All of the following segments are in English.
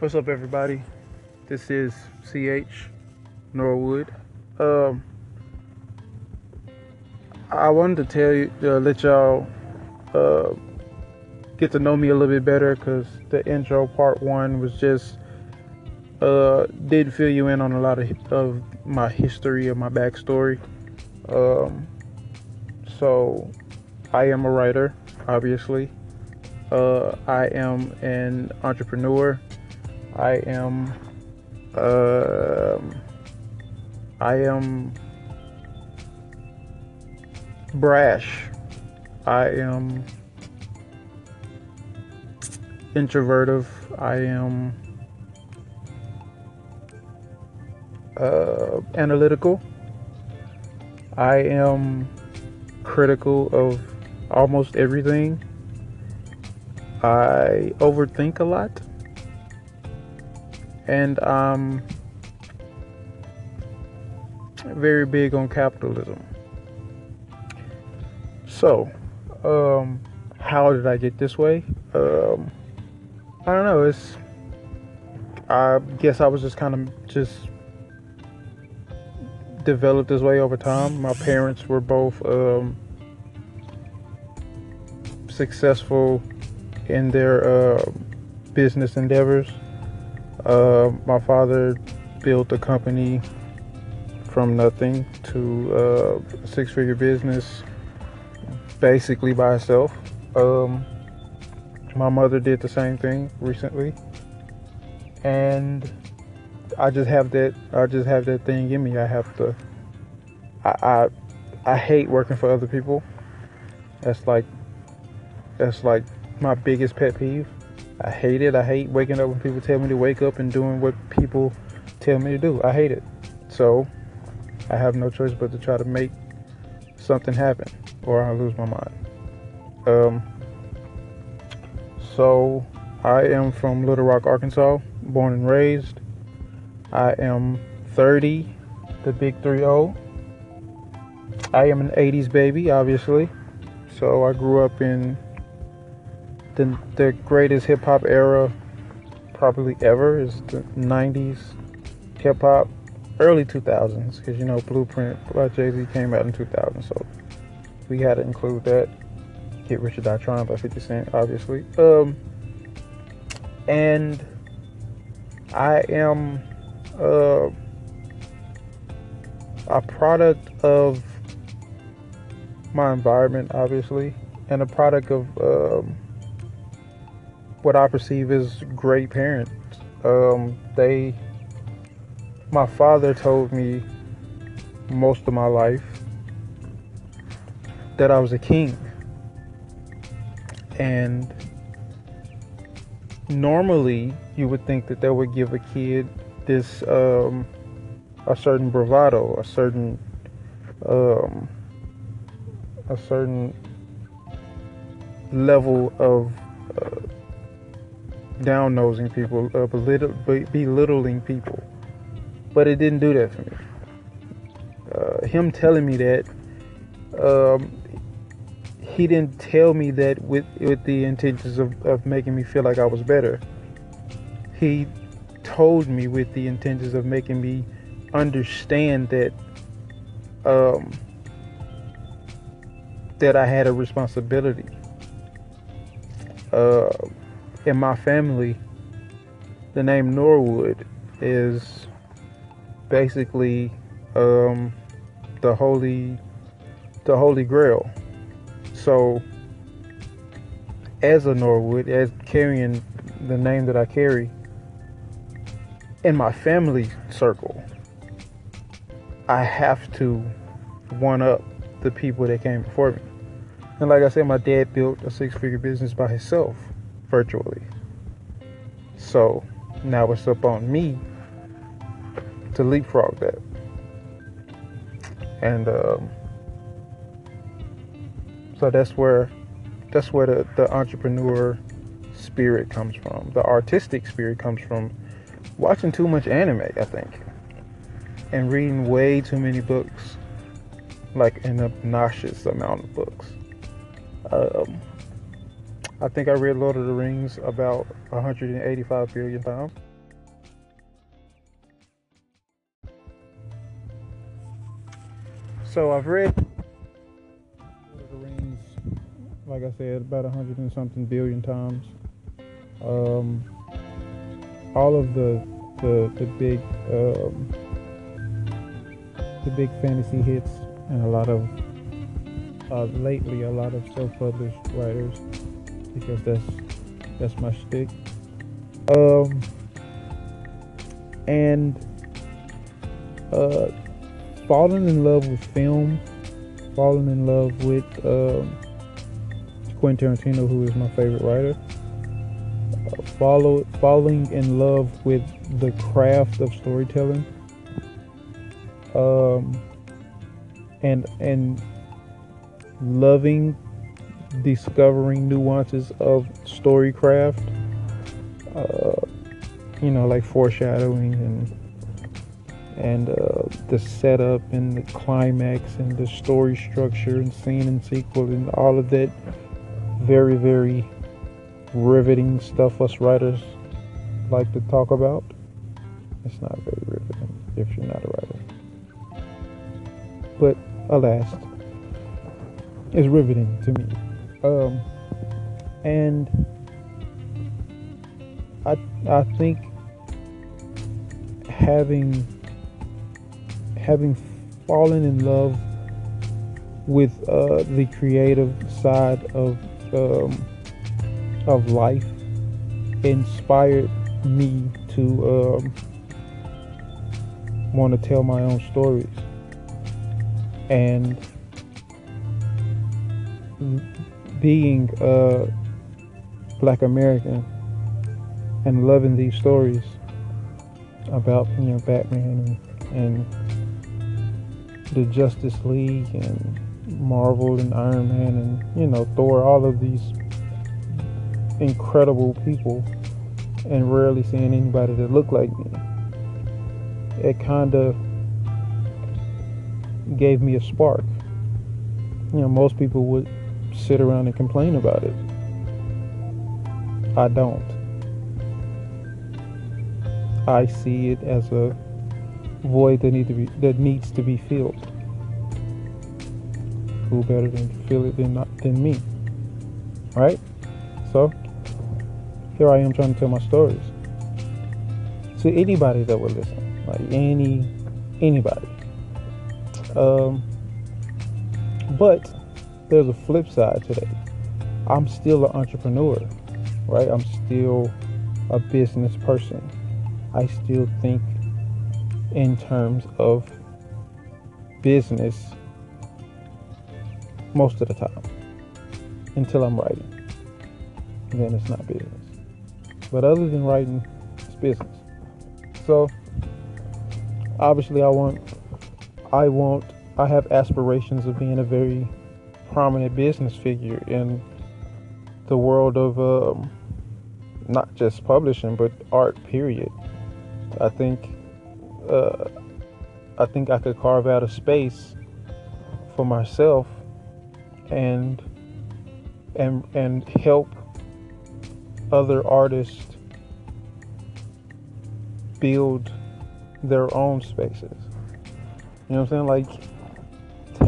What's up, everybody? This is CH Norwood. Um, I wanted to tell you, uh, let y'all uh, get to know me a little bit better because the intro part one was just uh, did fill you in on a lot of, of my history of my backstory. Um, so, I am a writer, obviously. Uh, I am an entrepreneur. I am. Uh, I am brash. I am introvertive. I am uh, analytical. I am critical of almost everything. I overthink a lot. And I'm very big on capitalism. So, um, how did I get this way? Um, I don't know. It's, I guess I was just kind of just developed this way over time. My parents were both um, successful in their uh, business endeavors. Uh, my father built a company from nothing to uh, a six-figure business basically by herself. Um, my mother did the same thing recently, and I just have that. I just have that thing in me. I have to. I I, I hate working for other people. That's like. That's like my biggest pet peeve. I hate it. I hate waking up when people tell me to wake up and doing what people tell me to do. I hate it. So I have no choice but to try to make something happen or I'll lose my mind. Um, so I am from Little Rock, Arkansas, born and raised. I am 30, the big 3 0. I am an 80s baby, obviously. So I grew up in the, the greatest hip hop era probably ever is the 90s hip hop, early 2000s, because you know Blueprint by Jay Z came out in 2000, so we had to include that. Get Rich or Die Trying by 50 Cent, obviously. Um, and I am uh, a product of my environment, obviously, and a product of um, what I perceive as great parents. Um, they, my father told me most of my life that I was a king. And normally you would think that that would give a kid this um, a certain bravado, a certain um, a certain level of down nosing people, uh, belittle, belittling people. But it didn't do that for me. Uh, him telling me that um, he didn't tell me that with with the intentions of, of making me feel like I was better. He told me with the intentions of making me understand that um, that I had a responsibility. Uh, in my family, the name Norwood is basically um, the holy the holy grail. So, as a Norwood, as carrying the name that I carry, in my family circle, I have to one up the people that came before me. And like I said, my dad built a six figure business by himself, virtually. So now it's up on me to leapfrog that. And um, so that's where that's where the, the entrepreneur spirit comes from. The artistic spirit comes from watching too much anime, I think. And reading way too many books. Like an obnoxious amount of books. Um, I think I read Lord of the Rings about 185 billion times. So I've read Lord of the Rings, like I said, about 100 and something billion times. Um, all of the the, the big um, the big fantasy hits and a lot of uh, lately a lot of self-published writers because that's that's my shtick. Um, and uh, falling in love with film, falling in love with um, Quentin Tarantino, who is my favorite writer. Uh, follow falling in love with the craft of storytelling. Um, and and loving discovering nuances of storycraft. Uh, you know, like foreshadowing and and uh, the setup and the climax and the story structure and scene and sequel and all of that very very riveting stuff us writers like to talk about. It's not very riveting if you're not a writer. But alas, it's riveting to me. Um, and I I think having having fallen in love with uh, the creative side of um, of life inspired me to um, want to tell my own stories. And being a black American and loving these stories about you know Batman and, and the Justice League and Marvel and Iron Man and you know Thor, all of these incredible people, and rarely seeing anybody that looked like me. It kind of gave me a spark. You know, most people would sit around and complain about it. I don't. I see it as a void that need to be that needs to be filled. Who better than to fill it than not than me? Right? So here I am trying to tell my stories. To anybody that will listen. Like any anybody. Um but there's a flip side to that. I'm still an entrepreneur, right? I'm still a business person. I still think in terms of business most of the time until I'm writing. Then it's not business. But other than writing, it's business. So obviously I want I want I have aspirations of being a very prominent business figure in the world of um, not just publishing but art period. I think uh, i think i could carve out a space for myself and and and help other artists build their own spaces. You know what i'm saying? Like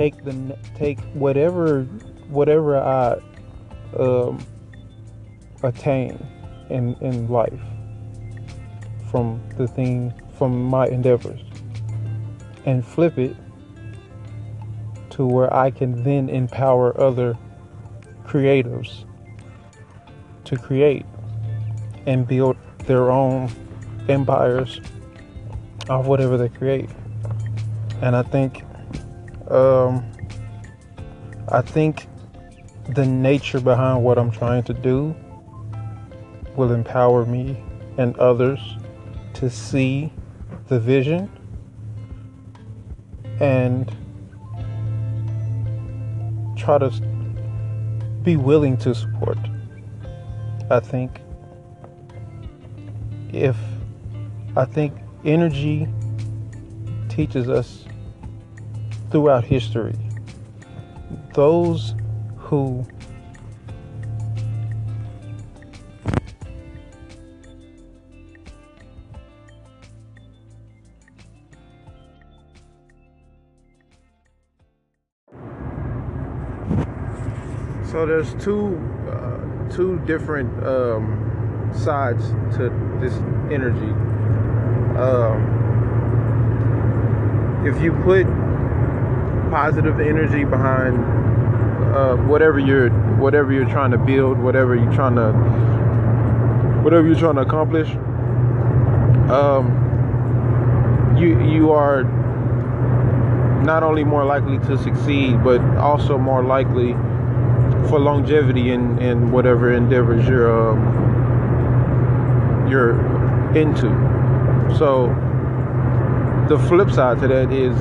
take the take whatever whatever I um, attain in in life from the thing from my endeavors and flip it to where I can then empower other creatives to create and build their own empires of whatever they create. And I think um, I think the nature behind what I'm trying to do will empower me and others to see the vision and try to be willing to support. I think if I think energy teaches us throughout history. Those who So there's two uh, two different um, sides to this energy. Um, if you put positive energy behind uh, whatever you're whatever you're trying to build, whatever you're trying to whatever you're trying to accomplish, um, you you are not only more likely to succeed, but also more likely for longevity in, in whatever endeavors you're um, you're into. So the flip side to that is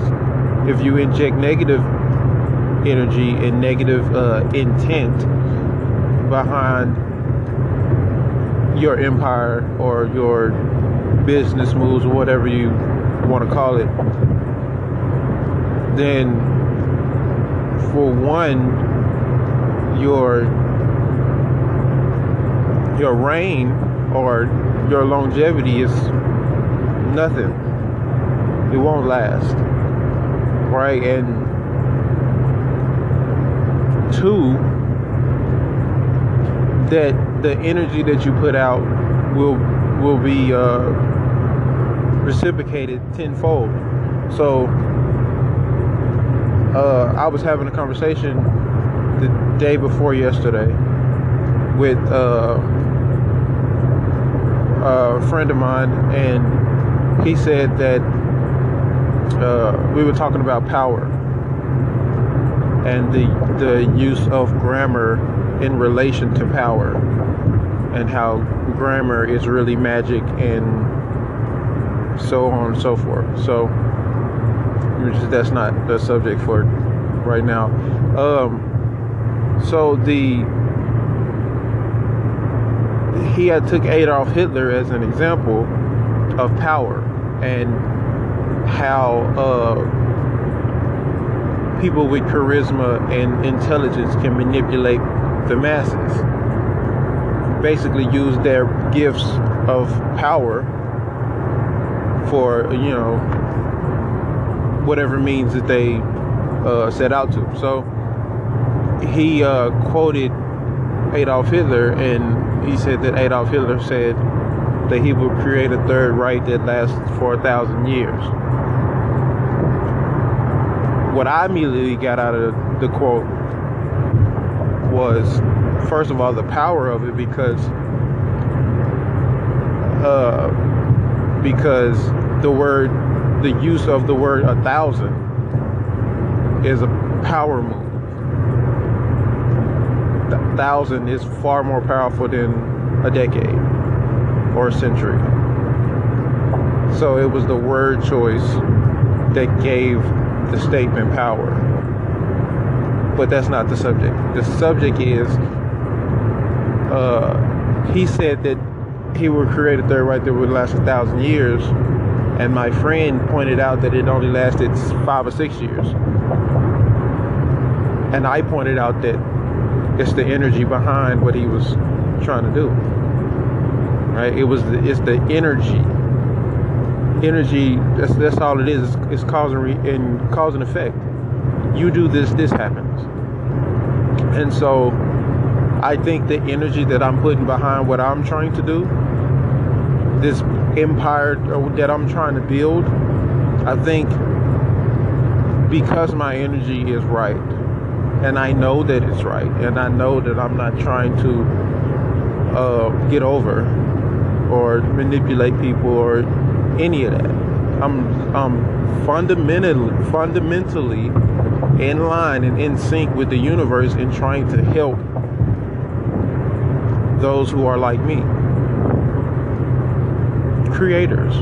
if you inject negative energy and negative uh, intent behind your empire or your business moves or whatever you want to call it, then for one, your your reign or your longevity is nothing. It won't last. Right? And two, that the energy that you put out will will be uh, reciprocated tenfold. So uh, I was having a conversation the day before yesterday with uh, a friend of mine, and he said that uh, we were talking about power and the the use of grammar in relation to power, and how grammar is really magic and so on and so forth. So that's not the subject for right now. Um, so the he had took Adolf Hitler as an example of power and how uh, people with charisma and intelligence can manipulate the masses. Basically, use their gifts of power for you know whatever means that they uh, set out to. So he uh, quoted Adolf Hitler, and he said that Adolf Hitler said that he would create a Third Reich that lasts for a thousand years. What I immediately got out of the quote was, first of all, the power of it because uh, because the word, the use of the word a thousand is a power move thousand is far more powerful than a decade or century. So it was the word choice that gave the statement power. But that's not the subject. The subject is uh, he said that he would create a Third Reich that would last a thousand years. And my friend pointed out that it only lasted five or six years. And I pointed out that it's the energy behind what he was trying to do. Right? It was the, it's the energy. Energy. That's that's all it is. It's, it's cause and, re, and cause and effect. You do this, this happens. And so, I think the energy that I'm putting behind what I'm trying to do, this empire that I'm trying to build, I think because my energy is right and I know that it's right, and I know that I'm not trying to uh, get over or manipulate people or any of that. I'm I'm fundamentally fundamentally in line and in sync with the universe in trying to help those who are like me. Creators.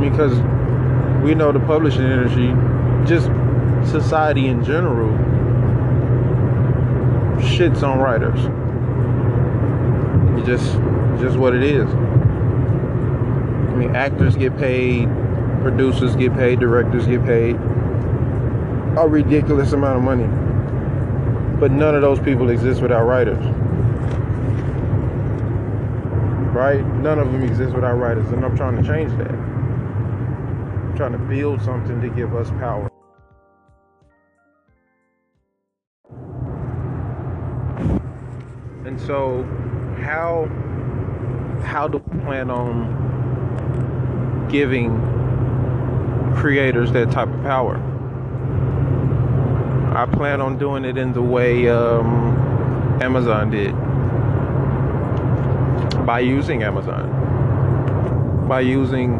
Because we know the publishing industry just society in general shits on writers just just what it is. I mean, actors get paid, producers get paid, directors get paid a ridiculous amount of money. But none of those people exist without writers. Right? None of them exist without writers, and I'm trying to change that. I'm trying to build something to give us power. And so how how do we plan on giving creators that type of power? I plan on doing it in the way um, Amazon did. By using Amazon, by using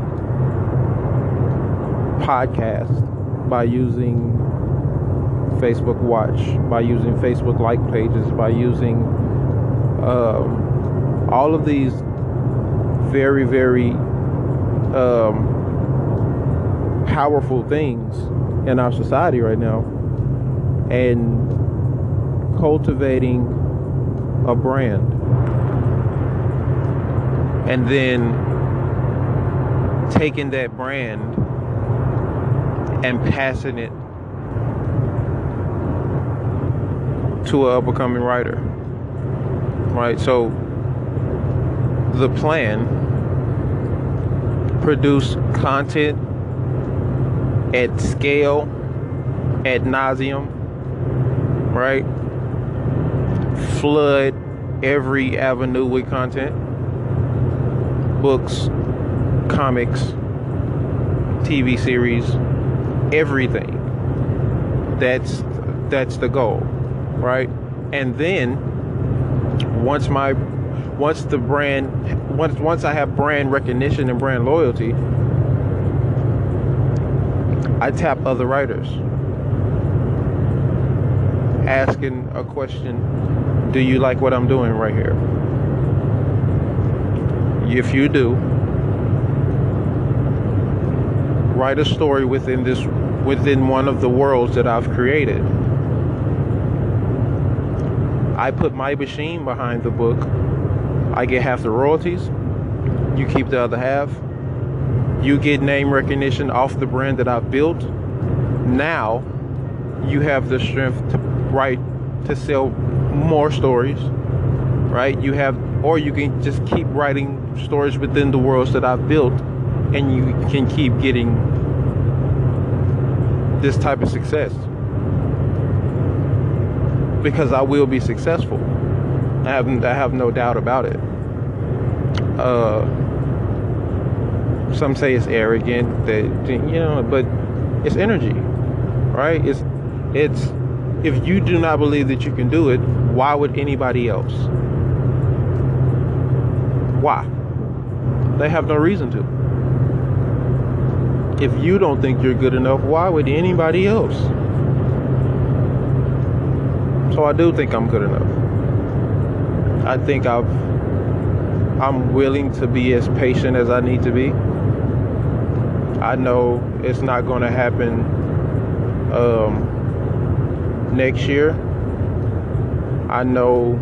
podcasts, by using Facebook Watch, by using Facebook like pages, by using um, all of these very, very um, powerful things in our society right now and cultivating a brand. And then taking that brand and passing it to an up and coming writer right? So the plan produce content at scale at nauseum right? Flood every avenue with content. Books comics tv series everything. That's that's the goal right? And then once my once the brand once once I have brand recognition and brand loyalty, I tap other writers asking a question, do you like what I'm doing right here? If you do, write a story within this within one of the worlds that I've created. I put my machine behind the book I get half the royalties. You keep the other half. You get name recognition off the brand that I've built. Now you have the strength to write, to sell more stories, right? You have, or you can just keep writing stories within the worlds that I've built and you can keep getting this type of success because I will be successful. I have I have no doubt about it. Uh, some say it's arrogant that you know, but it's energy, right? It's it's if you do not believe that you can do it, why would anybody else? Why? They have no reason to. If you don't think you're good enough, why would anybody else? So I do think I'm good enough. I think I've I'm willing to be as patient as I need to be. I know it's not going to happen um, next year. I know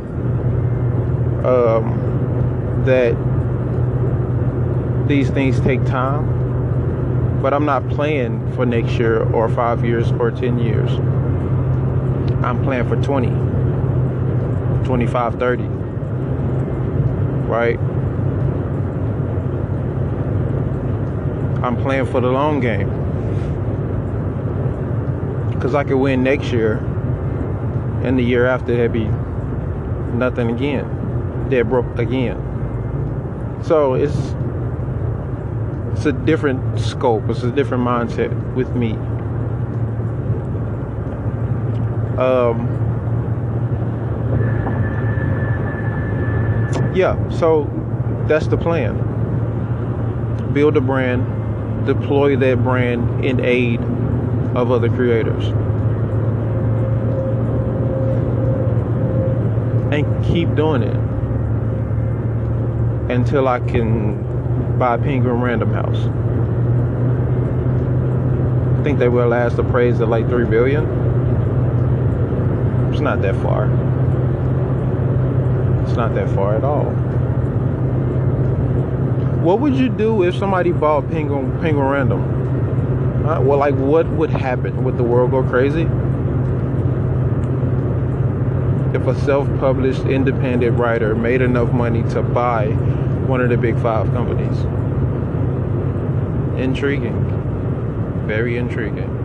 um, that these things take time, but I'm not playing for next year or five years or 10 years. I'm playing for 20, 25, 30 right? I'm playing for the long game. Because I could win next year, and the year after, there'd be nothing again. Dead broke again. So it's it's a different scope. It's a different mindset with me. Um, yeah, so that's the plan. Build a brand, deploy that brand in aid of other creators. And keep doing it until I can buy Penguin Random House. I think they will last appraised at like 3 billion. It's not that far not that far at all. What would you do if somebody bought Penguin, Penguin Random? Well, like, what would happen? Would the world go crazy? If a self-published independent writer made enough money to buy one of the big five companies. Intriguing. Very intriguing.